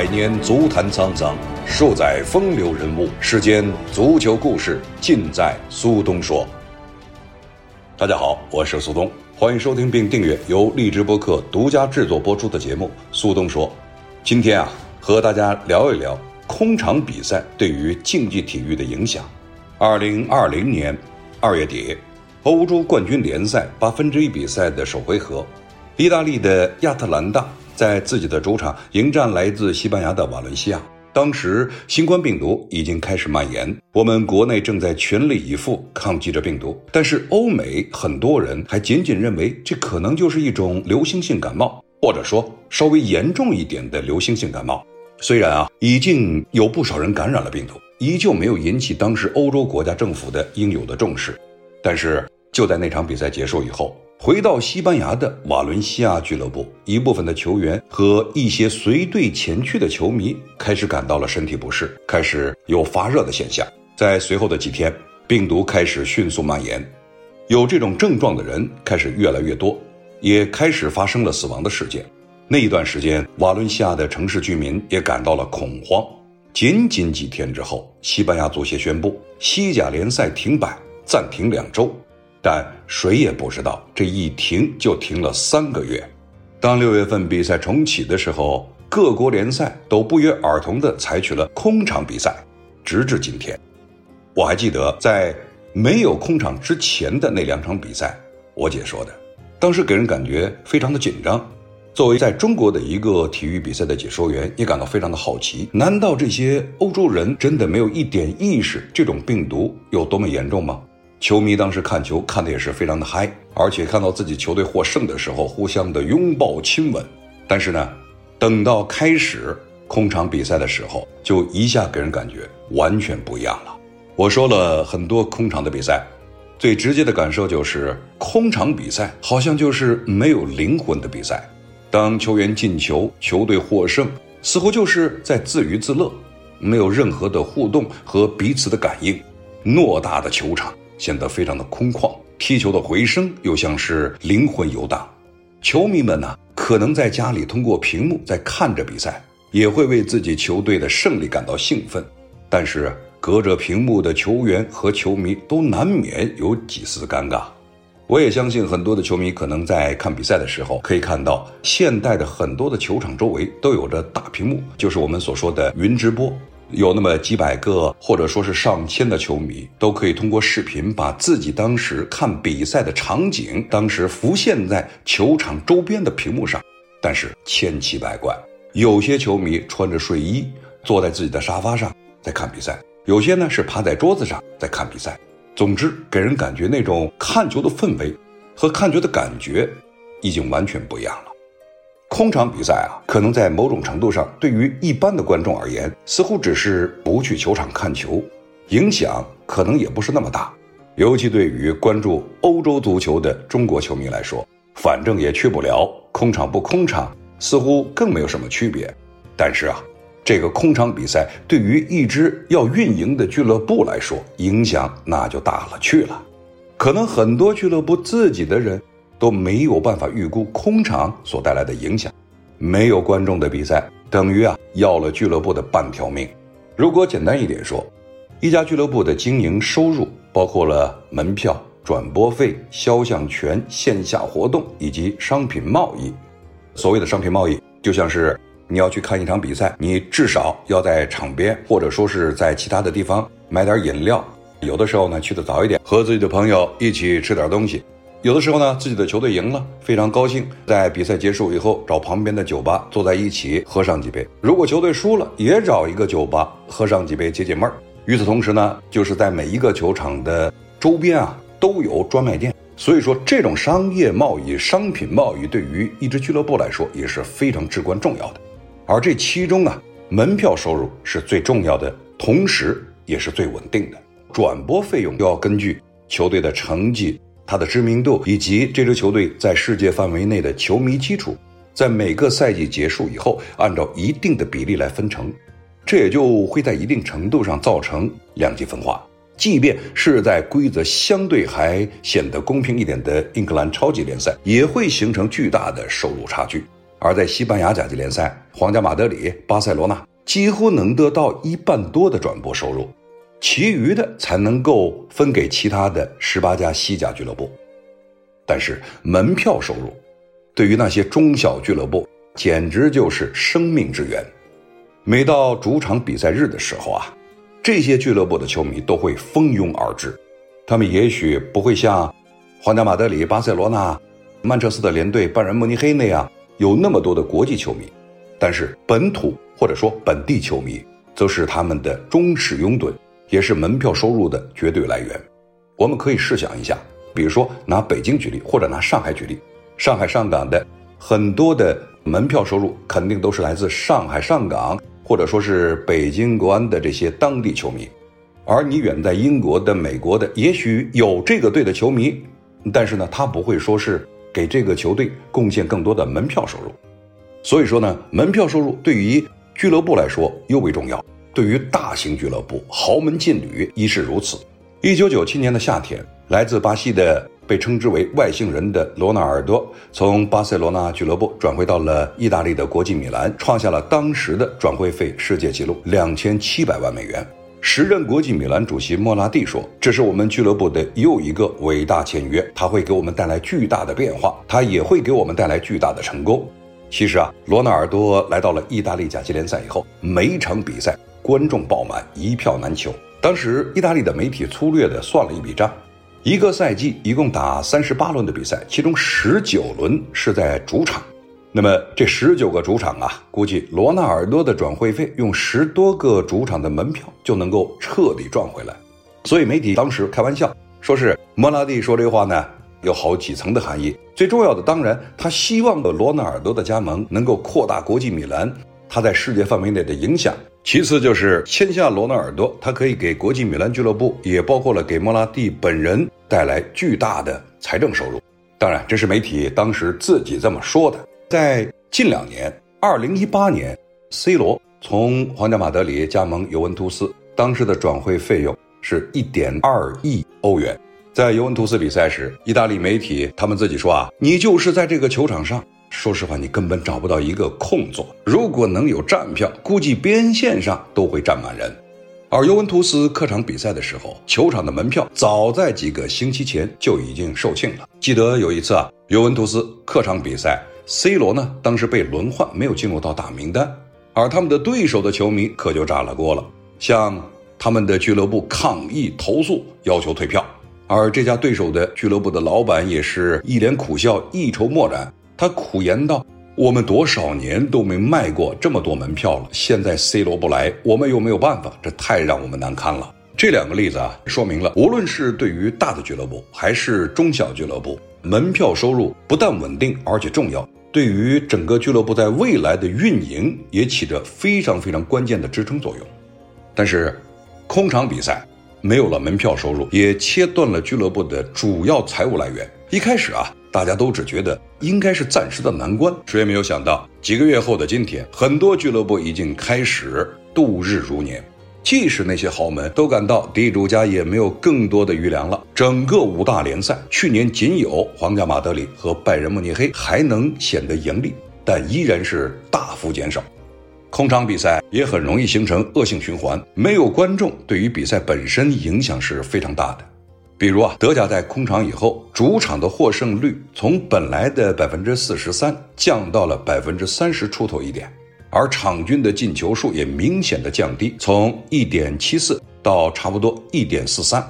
百年足坛沧桑，数载风流人物。世间足球故事，尽在苏东说。大家好，我是苏东，欢迎收听并订阅由荔枝播客独家制作播出的节目《苏东说》。今天啊，和大家聊一聊空场比赛对于竞技体育的影响。二零二零年二月底，欧洲冠军联赛八分之一比赛的首回合，意大利的亚特兰大。在自己的主场迎战来自西班牙的瓦伦西亚，当时新冠病毒已经开始蔓延，我们国内正在全力以赴抗击着病毒，但是欧美很多人还仅仅认为这可能就是一种流行性感冒，或者说稍微严重一点的流行性感冒。虽然啊，已经有不少人感染了病毒，依旧没有引起当时欧洲国家政府的应有的重视。但是就在那场比赛结束以后。回到西班牙的瓦伦西亚俱乐部，一部分的球员和一些随队前去的球迷开始感到了身体不适，开始有发热的现象。在随后的几天，病毒开始迅速蔓延，有这种症状的人开始越来越多，也开始发生了死亡的事件。那一段时间，瓦伦西亚的城市居民也感到了恐慌。仅仅几天之后，西班牙足协宣布西甲联赛停摆，暂停两周。但谁也不知道，这一停就停了三个月。当六月份比赛重启的时候，各国联赛都不约而同地采取了空场比赛，直至今天。我还记得在没有空场之前的那两场比赛，我姐说的，当时给人感觉非常的紧张。作为在中国的一个体育比赛的解说员，也感到非常的好奇：难道这些欧洲人真的没有一点意识这种病毒有多么严重吗？球迷当时看球看的也是非常的嗨，而且看到自己球队获胜的时候，互相的拥抱亲吻。但是呢，等到开始空场比赛的时候，就一下给人感觉完全不一样了。我说了很多空场的比赛，最直接的感受就是空场比赛好像就是没有灵魂的比赛。当球员进球，球队获胜，似乎就是在自娱自乐，没有任何的互动和彼此的感应。偌大的球场。显得非常的空旷，踢球的回声又像是灵魂游荡。球迷们呢，可能在家里通过屏幕在看着比赛，也会为自己球队的胜利感到兴奋。但是隔着屏幕的球员和球迷都难免有几丝尴尬。我也相信很多的球迷可能在看比赛的时候，可以看到现代的很多的球场周围都有着大屏幕，就是我们所说的云直播。有那么几百个，或者说是上千的球迷，都可以通过视频把自己当时看比赛的场景，当时浮现在球场周边的屏幕上。但是千奇百怪，有些球迷穿着睡衣坐在自己的沙发上在看比赛，有些呢是趴在桌子上在看比赛。总之，给人感觉那种看球的氛围和看球的感觉已经完全不一样了。空场比赛啊，可能在某种程度上，对于一般的观众而言，似乎只是不去球场看球，影响可能也不是那么大。尤其对于关注欧洲足球的中国球迷来说，反正也去不了，空场不空场，似乎更没有什么区别。但是啊，这个空场比赛对于一支要运营的俱乐部来说，影响那就大了去了。可能很多俱乐部自己的人。都没有办法预估空场所带来的影响。没有观众的比赛，等于啊要了俱乐部的半条命。如果简单一点说，一家俱乐部的经营收入包括了门票、转播费、肖像权、线下活动以及商品贸易。所谓的商品贸易，就像是你要去看一场比赛，你至少要在场边或者说是在其他的地方买点饮料。有的时候呢，去的早一点，和自己的朋友一起吃点东西。有的时候呢，自己的球队赢了，非常高兴，在比赛结束以后，找旁边的酒吧坐在一起喝上几杯。如果球队输了，也找一个酒吧喝上几杯解解闷儿。与此同时呢，就是在每一个球场的周边啊，都有专卖店。所以说，这种商业贸易、商品贸易对于一支俱乐部来说也是非常至关重要的。而这其中啊，门票收入是最重要的，同时也是最稳定的。转播费用又要根据球队的成绩。他的知名度以及这支球队在世界范围内的球迷基础，在每个赛季结束以后，按照一定的比例来分成，这也就会在一定程度上造成两极分化。即便是在规则相对还显得公平一点的英格兰超级联赛，也会形成巨大的收入差距。而在西班牙甲级联赛，皇家马德里、巴塞罗那几乎能得到一半多的转播收入，其余的才能够分给其他的十八家西甲俱乐部。但是门票收入，对于那些中小俱乐部简直就是生命之源。每到主场比赛日的时候啊，这些俱乐部的球迷都会蜂拥而至。他们也许不会像皇家马德里、巴塞罗那、曼彻斯特联队、拜仁慕尼黑那样有那么多的国际球迷，但是本土或者说本地球迷则是他们的忠实拥趸，也是门票收入的绝对来源。我们可以试想一下，比如说拿北京举例，或者拿上海举例，上海上港的很多的门票收入肯定都是来自上海上港，或者说是北京国安的这些当地球迷。而你远在英国的、美国的，也许有这个队的球迷，但是呢，他不会说是给这个球队贡献更多的门票收入。所以说呢，门票收入对于俱乐部来说尤为重要，对于大型俱乐部、豪门劲旅亦是如此。一九九七年的夏天，来自巴西的被称之为外星人的罗纳尔多，从巴塞罗那俱乐部转回到了意大利的国际米兰，创下了当时的转会费世界纪录两千七百万美元。时任国际米兰主席莫拉蒂说：“这是我们俱乐部的又一个伟大签约，它会给我们带来巨大的变化，它也会给我们带来巨大的成功。”其实啊，罗纳尔多来到了意大利甲级联赛以后，每一场比赛观众爆满，一票难求。当时意大利的媒体粗略地算了一笔账：一个赛季一共打三十八轮的比赛，其中十九轮是在主场。那么这十九个主场啊，估计罗纳尔多的转会费用十多个主场的门票就能够彻底赚回来。所以媒体当时开玩笑说是莫拉蒂说这话呢，有好几层的含义。最重要的当然，他希望的罗纳尔多的加盟能够扩大国际米兰他在世界范围内的影响。其次就是签下罗纳尔多，他可以给国际米兰俱乐部，也包括了给莫拉蒂本人带来巨大的财政收入。当然，这是媒体当时自己这么说的。在近两年，二零一八年，C 罗从皇家马德里加盟尤文图斯，当时的转会费用是一点二亿欧元。在尤文图斯比赛时，意大利媒体他们自己说啊，你就是在这个球场上，说实话，你根本找不到一个空座。如果能有站票，估计边线上都会站满人。而尤文图斯客场比赛的时候，球场的门票早在几个星期前就已经售罄了。记得有一次啊，尤文图斯客场比赛。C 罗呢，当时被轮换，没有进入到大名单，而他们的对手的球迷可就炸了锅了，向他们的俱乐部抗议投诉，要求退票。而这家对手的俱乐部的老板也是一脸苦笑，一筹莫展。他苦言道：“我们多少年都没卖过这么多门票了，现在 C 罗不来，我们又没有办法，这太让我们难堪了。”这两个例子啊，说明了，无论是对于大的俱乐部，还是中小俱乐部，门票收入不但稳定，而且重要。对于整个俱乐部在未来的运营也起着非常非常关键的支撑作用，但是，空场比赛没有了门票收入，也切断了俱乐部的主要财务来源。一开始啊，大家都只觉得应该是暂时的难关，谁也没有想到，几个月后的今天，很多俱乐部已经开始度日如年。即使那些豪门都感到地主家也没有更多的余粮了，整个五大联赛去年仅有皇家马德里和拜仁慕尼黑还能显得盈利，但依然是大幅减少。空场比赛也很容易形成恶性循环，没有观众对于比赛本身影响是非常大的。比如啊，德甲在空场以后，主场的获胜率从本来的百分之四十三降到了百分之三十出头一点。而场均的进球数也明显的降低，从一点七四到差不多一点四三，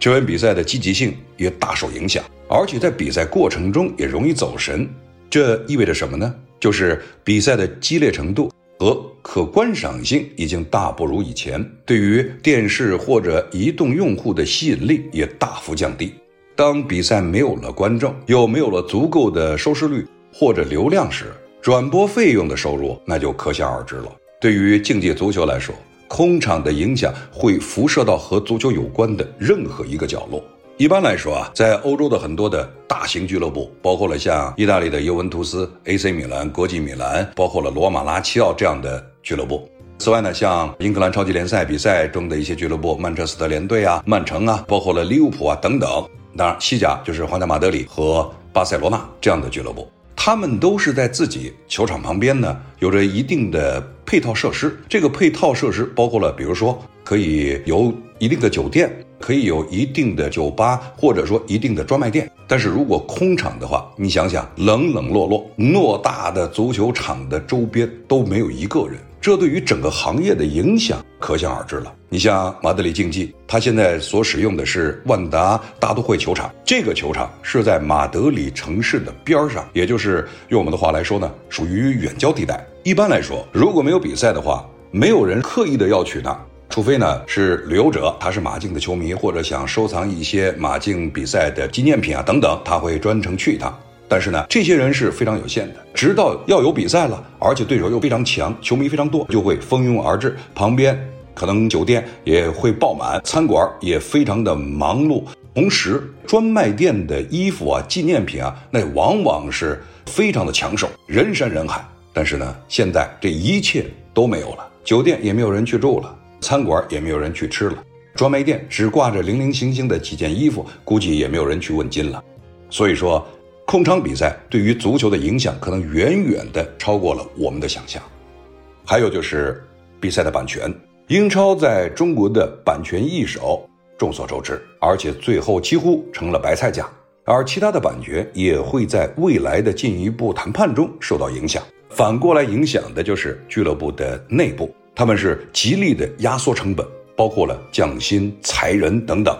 球员比赛的积极性也大受影响，而且在比赛过程中也容易走神。这意味着什么呢？就是比赛的激烈程度和可观赏性已经大不如以前，对于电视或者移动用户的吸引力也大幅降低。当比赛没有了观众，又没有了足够的收视率或者流量时，转播费用的收入那就可想而知了。对于竞技足球来说，空场的影响会辐射到和足球有关的任何一个角落。一般来说啊，在欧洲的很多的大型俱乐部，包括了像意大利的尤文图斯、AC 米兰、国际米兰，包括了罗马、拉齐奥这样的俱乐部。此外呢，像英格兰超级联赛比赛中的一些俱乐部，曼彻斯特联队啊、曼城啊，包括了利物浦啊等等。当然，西甲就是皇家马德里和巴塞罗那这样的俱乐部。他们都是在自己球场旁边呢，有着一定的配套设施。这个配套设施包括了，比如说可以有一定的酒店，可以有一定的酒吧，或者说一定的专卖店。但是如果空场的话，你想想，冷冷落落，偌大的足球场的周边都没有一个人。这对于整个行业的影响可想而知了。你像马德里竞技，它现在所使用的是万达大都会球场，这个球场是在马德里城市的边上，也就是用我们的话来说呢，属于远郊地带。一般来说，如果没有比赛的话，没有人刻意的要去那，除非呢是旅游者，他是马竞的球迷，或者想收藏一些马竞比赛的纪念品啊等等，他会专程去一趟。但是呢，这些人是非常有限的。直到要有比赛了，而且对手又非常强，球迷非常多，就会蜂拥而至。旁边可能酒店也会爆满，餐馆也非常的忙碌。同时，专卖店的衣服啊、纪念品啊，那往往是非常的抢手，人山人海。但是呢，现在这一切都没有了，酒店也没有人去住了，餐馆也没有人去吃了，专卖店只挂着零零星星的几件衣服，估计也没有人去问津了。所以说。空场比赛对于足球的影响可能远远的超过了我们的想象。还有就是比赛的版权，英超在中国的版权一手，众所周知，而且最后几乎成了白菜价。而其他的版权也会在未来的进一步谈判中受到影响。反过来影响的就是俱乐部的内部，他们是极力的压缩成本，包括了降薪、裁人等等。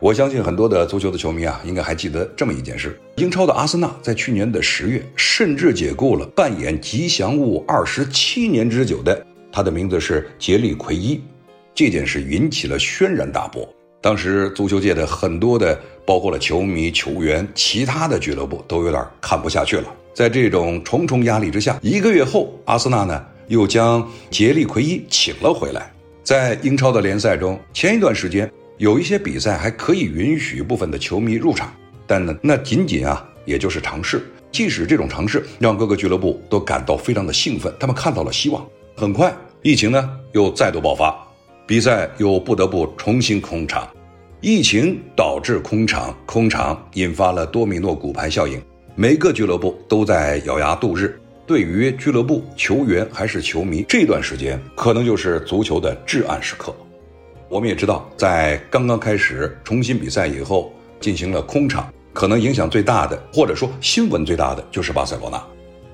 我相信很多的足球的球迷啊，应该还记得这么一件事：英超的阿森纳在去年的十月，甚至解雇了扮演吉祥物二十七年之久的，他的名字是杰利奎伊。这件事引起了轩然大波，当时足球界的很多的，包括了球迷、球员、其他的俱乐部都有点看不下去了。在这种重重压力之下，一个月后，阿森纳呢又将杰利奎伊请了回来。在英超的联赛中，前一段时间。有一些比赛还可以允许部分的球迷入场，但呢，那仅仅啊，也就是尝试。即使这种尝试让各个俱乐部都感到非常的兴奋，他们看到了希望。很快，疫情呢又再度爆发，比赛又不得不重新空场。疫情导致空场，空场引发了多米诺骨牌效应，每个俱乐部都在咬牙度日。对于俱乐部、球员还是球迷，这段时间可能就是足球的至暗时刻。我们也知道，在刚刚开始重新比赛以后，进行了空场，可能影响最大的，或者说新闻最大的，就是巴塞罗那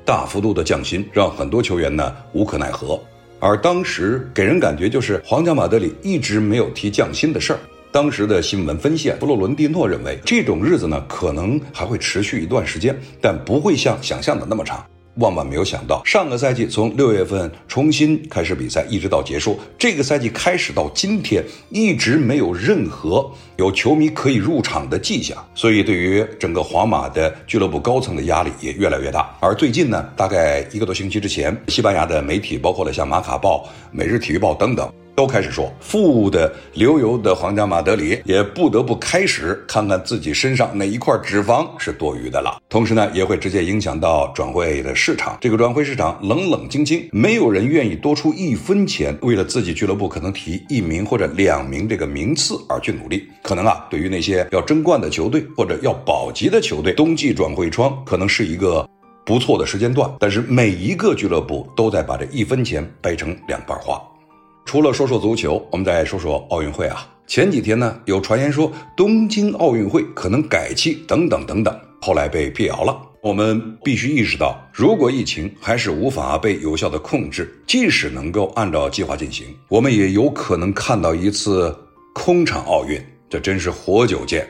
大幅度的降薪，让很多球员呢无可奈何。而当时给人感觉就是皇家马德里一直没有提降薪的事儿。当时的新闻分析，弗洛伦蒂诺认为，这种日子呢可能还会持续一段时间，但不会像想象的那么长。万万没有想到，上个赛季从六月份重新开始比赛，一直到结束，这个赛季开始到今天，一直没有任何有球迷可以入场的迹象。所以，对于整个皇马的俱乐部高层的压力也越来越大。而最近呢，大概一个多星期之前，西班牙的媒体，包括了像《马卡报》《每日体育报》等等。都开始说，富的流油的皇家马德里也不得不开始看看自己身上哪一块脂肪是多余的了。同时呢，也会直接影响到转会的市场。这个转会市场冷冷清清，没有人愿意多出一分钱，为了自己俱乐部可能提一名或者两名这个名次而去努力。可能啊，对于那些要争冠的球队或者要保级的球队，冬季转会窗可能是一个不错的时间段。但是每一个俱乐部都在把这一分钱掰成两半花。除了说说足球，我们再说说奥运会啊。前几天呢，有传言说东京奥运会可能改期，等等等等，后来被辟谣了。我们必须意识到，如果疫情还是无法被有效的控制，即使能够按照计划进行，我们也有可能看到一次空场奥运，这真是活久见。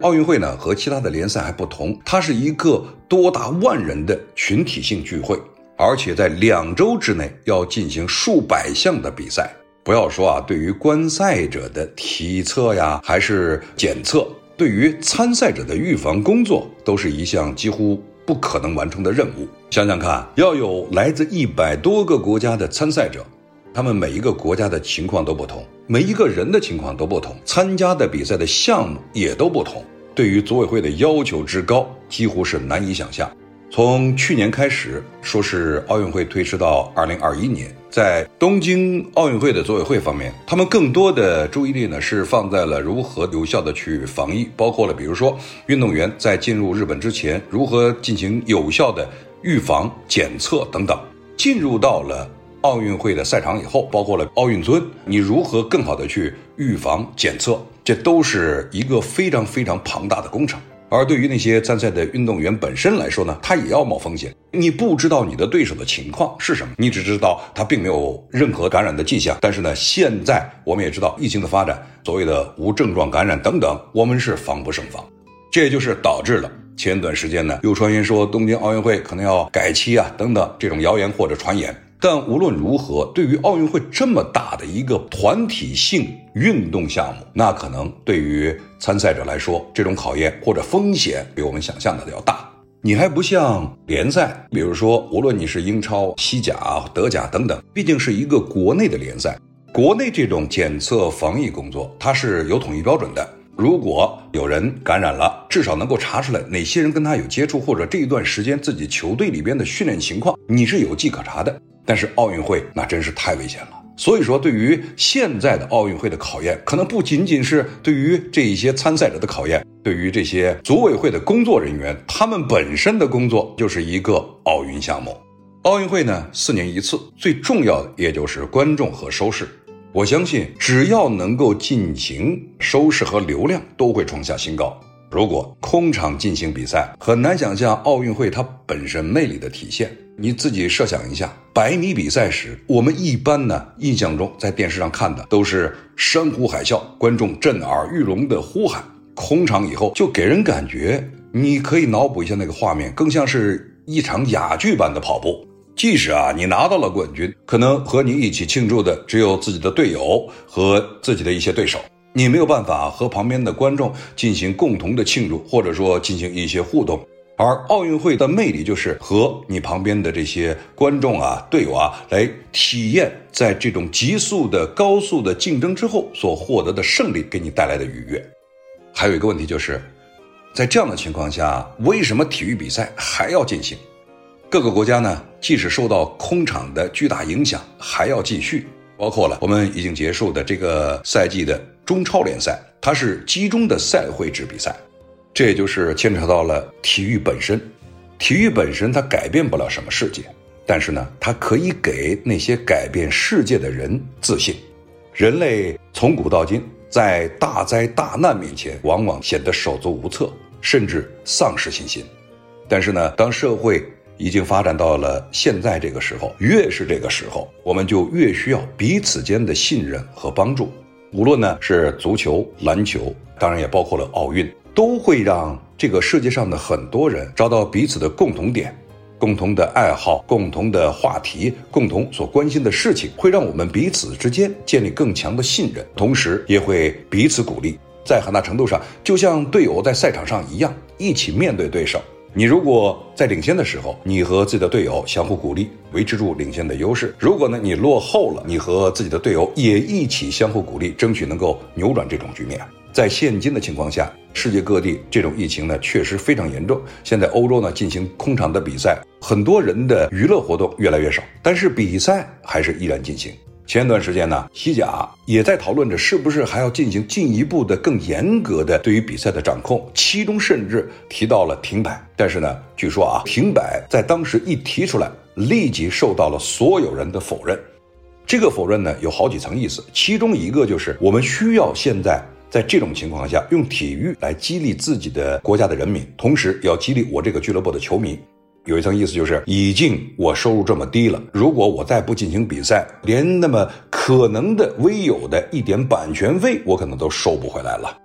奥运会呢，和其他的联赛还不同，它是一个多达万人的群体性聚会。而且在两周之内要进行数百项的比赛，不要说啊，对于观赛者的体测呀，还是检测，对于参赛者的预防工作，都是一项几乎不可能完成的任务。想想看，要有来自一百多个国家的参赛者，他们每一个国家的情况都不同，每一个人的情况都不同，参加的比赛的项目也都不同，对于组委会的要求之高，几乎是难以想象。从去年开始，说是奥运会推迟到二零二一年，在东京奥运会的组委会方面，他们更多的注意力呢是放在了如何有效的去防疫，包括了比如说运动员在进入日本之前如何进行有效的预防检测等等。进入到了奥运会的赛场以后，包括了奥运村，你如何更好的去预防检测，这都是一个非常非常庞大的工程。而对于那些参赛的运动员本身来说呢，他也要冒风险。你不知道你的对手的情况是什么，你只知道他并没有任何感染的迹象。但是呢，现在我们也知道疫情的发展，所谓的无症状感染等等，我们是防不胜防。这也就是导致了前段时间呢，有传言说东京奥运会可能要改期啊等等这种谣言或者传言。但无论如何，对于奥运会这么大的一个团体性运动项目，那可能对于参赛者来说，这种考验或者风险比我们想象的要大。你还不像联赛，比如说，无论你是英超、西甲、德甲等等，毕竟是一个国内的联赛，国内这种检测防疫工作它是有统一标准的。如果有人感染了，至少能够查出来哪些人跟他有接触，或者这一段时间自己球队里边的训练情况，你是有迹可查的。但是奥运会那真是太危险了，所以说对于现在的奥运会的考验，可能不仅仅是对于这一些参赛者的考验，对于这些组委会的工作人员，他们本身的工作就是一个奥运项目。奥运会呢，四年一次，最重要的也就是观众和收视。我相信，只要能够进行收视和流量，都会创下新高。如果空场进行比赛，很难想象奥运会它本身魅力的体现。你自己设想一下，百米比赛时，我们一般呢印象中在电视上看的都是山呼海啸，观众震耳欲聋的呼喊。空场以后，就给人感觉，你可以脑补一下那个画面，更像是一场哑剧般的跑步。即使啊你拿到了冠军，可能和你一起庆祝的只有自己的队友和自己的一些对手。你没有办法和旁边的观众进行共同的庆祝，或者说进行一些互动。而奥运会的魅力就是和你旁边的这些观众啊、队友啊来体验，在这种急速的、高速的竞争之后所获得的胜利给你带来的愉悦。还有一个问题就是，在这样的情况下，为什么体育比赛还要进行？各个国家呢，即使受到空场的巨大影响，还要继续。包括了我们已经结束的这个赛季的中超联赛，它是集中的赛会制比赛，这也就是牵扯到了体育本身。体育本身它改变不了什么世界，但是呢，它可以给那些改变世界的人自信。人类从古到今，在大灾大难面前，往往显得手足无措，甚至丧失信心。但是呢，当社会已经发展到了现在这个时候，越是这个时候，我们就越需要彼此间的信任和帮助。无论呢是足球、篮球，当然也包括了奥运，都会让这个世界上的很多人找到彼此的共同点、共同的爱好、共同的话题、共同所关心的事情，会让我们彼此之间建立更强的信任，同时也会彼此鼓励。在很大程度上，就像队友在赛场上一样，一起面对对手。你如果在领先的时候，你和自己的队友相互鼓励，维持住领先的优势；如果呢你落后了，你和自己的队友也一起相互鼓励，争取能够扭转这种局面。在现今的情况下，世界各地这种疫情呢确实非常严重。现在欧洲呢进行空场的比赛，很多人的娱乐活动越来越少，但是比赛还是依然进行。前段时间呢，西甲也在讨论着是不是还要进行进一步的、更严格的对于比赛的掌控，其中甚至提到了停摆。但是呢，据说啊，停摆在当时一提出来，立即受到了所有人的否认。这个否认呢，有好几层意思，其中一个就是我们需要现在在这种情况下用体育来激励自己的国家的人民，同时要激励我这个俱乐部的球迷。有一层意思就是，已经我收入这么低了，如果我再不进行比赛，连那么可能的微有的一点版权费，我可能都收不回来了。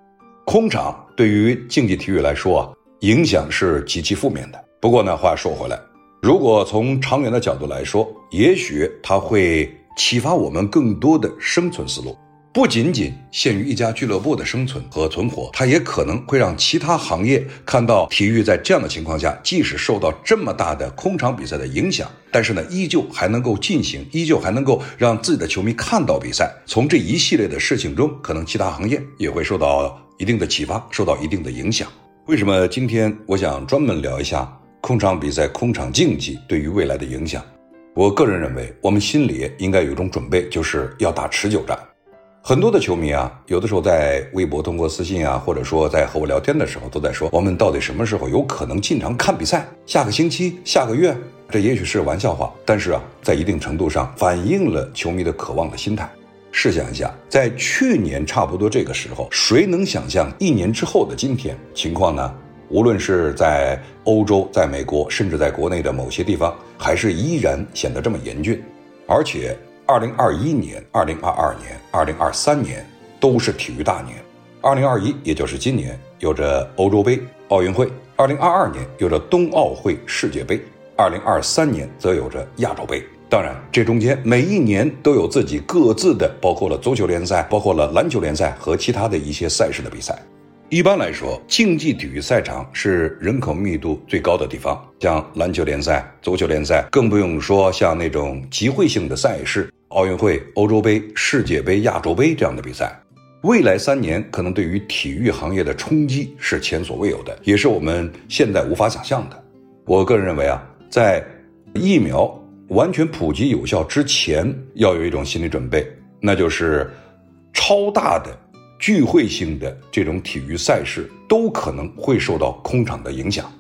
空场对于竞技体育来说啊，影响是极其负面的。不过呢，话说回来，如果从长远的角度来说，也许它会启发我们更多的生存思路。不仅仅限于一家俱乐部的生存和存活，它也可能会让其他行业看到体育在这样的情况下，即使受到这么大的空场比赛的影响，但是呢，依旧还能够进行，依旧还能够让自己的球迷看到比赛。从这一系列的事情中，可能其他行业也会受到一定的启发，受到一定的影响。为什么今天我想专门聊一下空场比赛、空场竞技对于未来的影响？我个人认为，我们心里应该有一种准备，就是要打持久战。很多的球迷啊，有的时候在微博通过私信啊，或者说在和我聊天的时候，都在说我们到底什么时候有可能进场看比赛？下个星期、下个月？这也许是玩笑话，但是啊，在一定程度上反映了球迷的渴望的心态。试想一下，在去年差不多这个时候，谁能想象一年之后的今天情况呢？无论是在欧洲、在美国，甚至在国内的某些地方，还是依然显得这么严峻，而且。二零二一年、二零二二年、二零二三年都是体育大年。二零二一，也就是今年，有着欧洲杯、奥运会；二零二二年有着冬奥会、世界杯；二零二三年则有着亚洲杯。当然，这中间每一年都有自己各自的，包括了足球联赛、包括了篮球联赛和其他的一些赛事的比赛。一般来说，竞技体育赛场是人口密度最高的地方，像篮球联赛、足球联赛，更不用说像那种集会性的赛事，奥运会、欧洲杯、世界杯、亚洲杯这样的比赛。未来三年可能对于体育行业的冲击是前所未有的，也是我们现在无法想象的。我个人认为啊，在疫苗完全普及有效之前，要有一种心理准备，那就是超大的。聚会性的这种体育赛事都可能会受到空场的影响。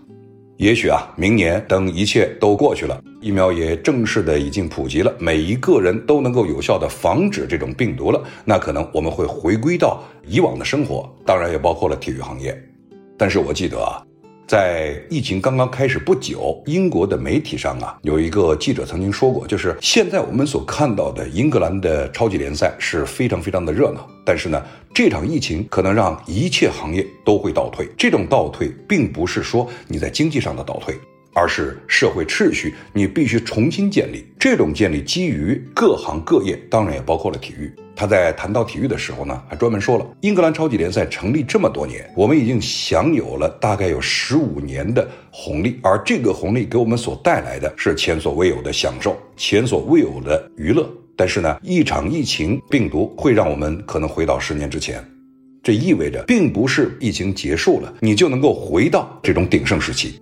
也许啊，明年等一切都过去了，疫苗也正式的已经普及了，每一个人都能够有效的防止这种病毒了，那可能我们会回归到以往的生活，当然也包括了体育行业。但是我记得啊。在疫情刚刚开始不久，英国的媒体上啊，有一个记者曾经说过，就是现在我们所看到的英格兰的超级联赛是非常非常的热闹，但是呢，这场疫情可能让一切行业都会倒退。这种倒退并不是说你在经济上的倒退。而是社会秩序，你必须重新建立。这种建立基于各行各业，当然也包括了体育。他在谈到体育的时候呢，还专门说了，英格兰超级联赛成立这么多年，我们已经享有了大概有十五年的红利，而这个红利给我们所带来的是前所未有的享受，前所未有的娱乐。但是呢，一场疫情病毒会让我们可能回到十年之前，这意味着并不是疫情结束了，你就能够回到这种鼎盛时期。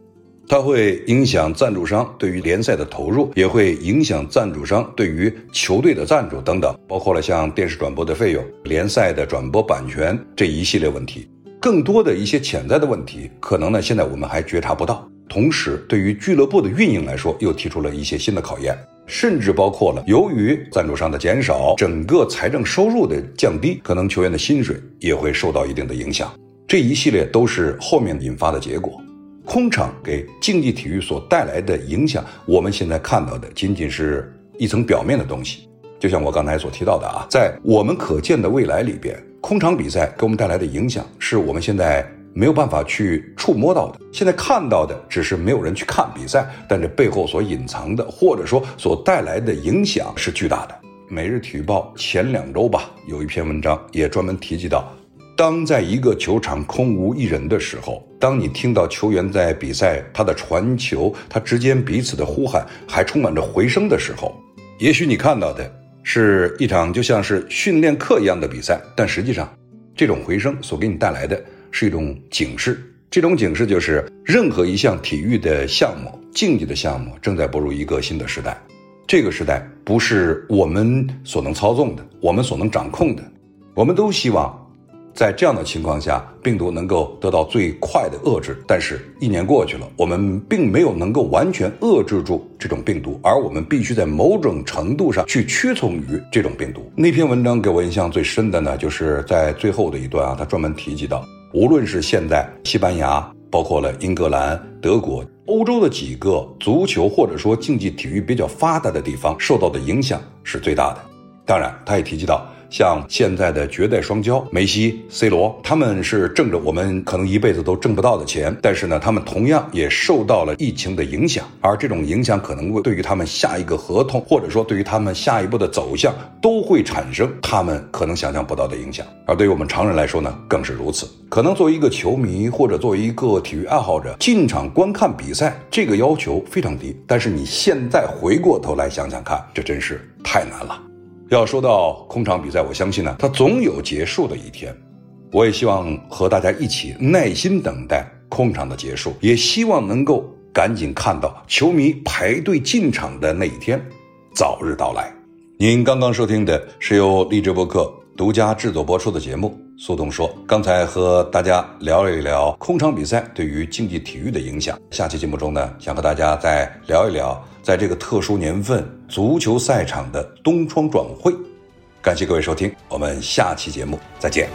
它会影响赞助商对于联赛的投入，也会影响赞助商对于球队的赞助等等，包括了像电视转播的费用、联赛的转播版权这一系列问题。更多的一些潜在的问题，可能呢现在我们还觉察不到。同时，对于俱乐部的运营来说，又提出了一些新的考验，甚至包括了由于赞助商的减少，整个财政收入的降低，可能球员的薪水也会受到一定的影响。这一系列都是后面引发的结果。空场给竞技体育所带来的影响，我们现在看到的仅仅是一层表面的东西。就像我刚才所提到的啊，在我们可见的未来里边，空场比赛给我们带来的影响，是我们现在没有办法去触摸到的。现在看到的只是没有人去看比赛，但这背后所隐藏的，或者说所带来的影响是巨大的。每日体育报前两周吧，有一篇文章也专门提及到。当在一个球场空无一人的时候，当你听到球员在比赛他的传球，他之间彼此的呼喊还充满着回声的时候，也许你看到的是一场就像是训练课一样的比赛，但实际上，这种回声所给你带来的是一种警示。这种警示就是，任何一项体育的项目、竞技的项目正在步入一个新的时代。这个时代不是我们所能操纵的，我们所能掌控的。我们都希望。在这样的情况下，病毒能够得到最快的遏制。但是，一年过去了，我们并没有能够完全遏制住这种病毒，而我们必须在某种程度上去屈从于这种病毒。那篇文章给我印象最深的呢，就是在最后的一段啊，他专门提及到，无论是现在西班牙，包括了英格兰、德国、欧洲的几个足球或者说竞技体育比较发达的地方，受到的影响是最大的。当然，他也提及到。像现在的绝代双骄梅西、C 罗，他们是挣着我们可能一辈子都挣不到的钱，但是呢，他们同样也受到了疫情的影响，而这种影响可能会对于他们下一个合同，或者说对于他们下一步的走向，都会产生他们可能想象不到的影响。而对于我们常人来说呢，更是如此。可能作为一个球迷或者作为一个体育爱好者进场观看比赛，这个要求非常低。但是你现在回过头来想想看，这真是太难了。要说到空场比赛，我相信呢，它总有结束的一天。我也希望和大家一起耐心等待空场的结束，也希望能够赶紧看到球迷排队进场的那一天。早日到来。您刚刚收听的是由励志播客独家制作播出的节目。苏东说：“刚才和大家聊了一聊空场比赛对于竞技体育的影响。下期节目中呢，想和大家再聊一聊，在这个特殊年份，足球赛场的东窗转会。感谢各位收听，我们下期节目再见。”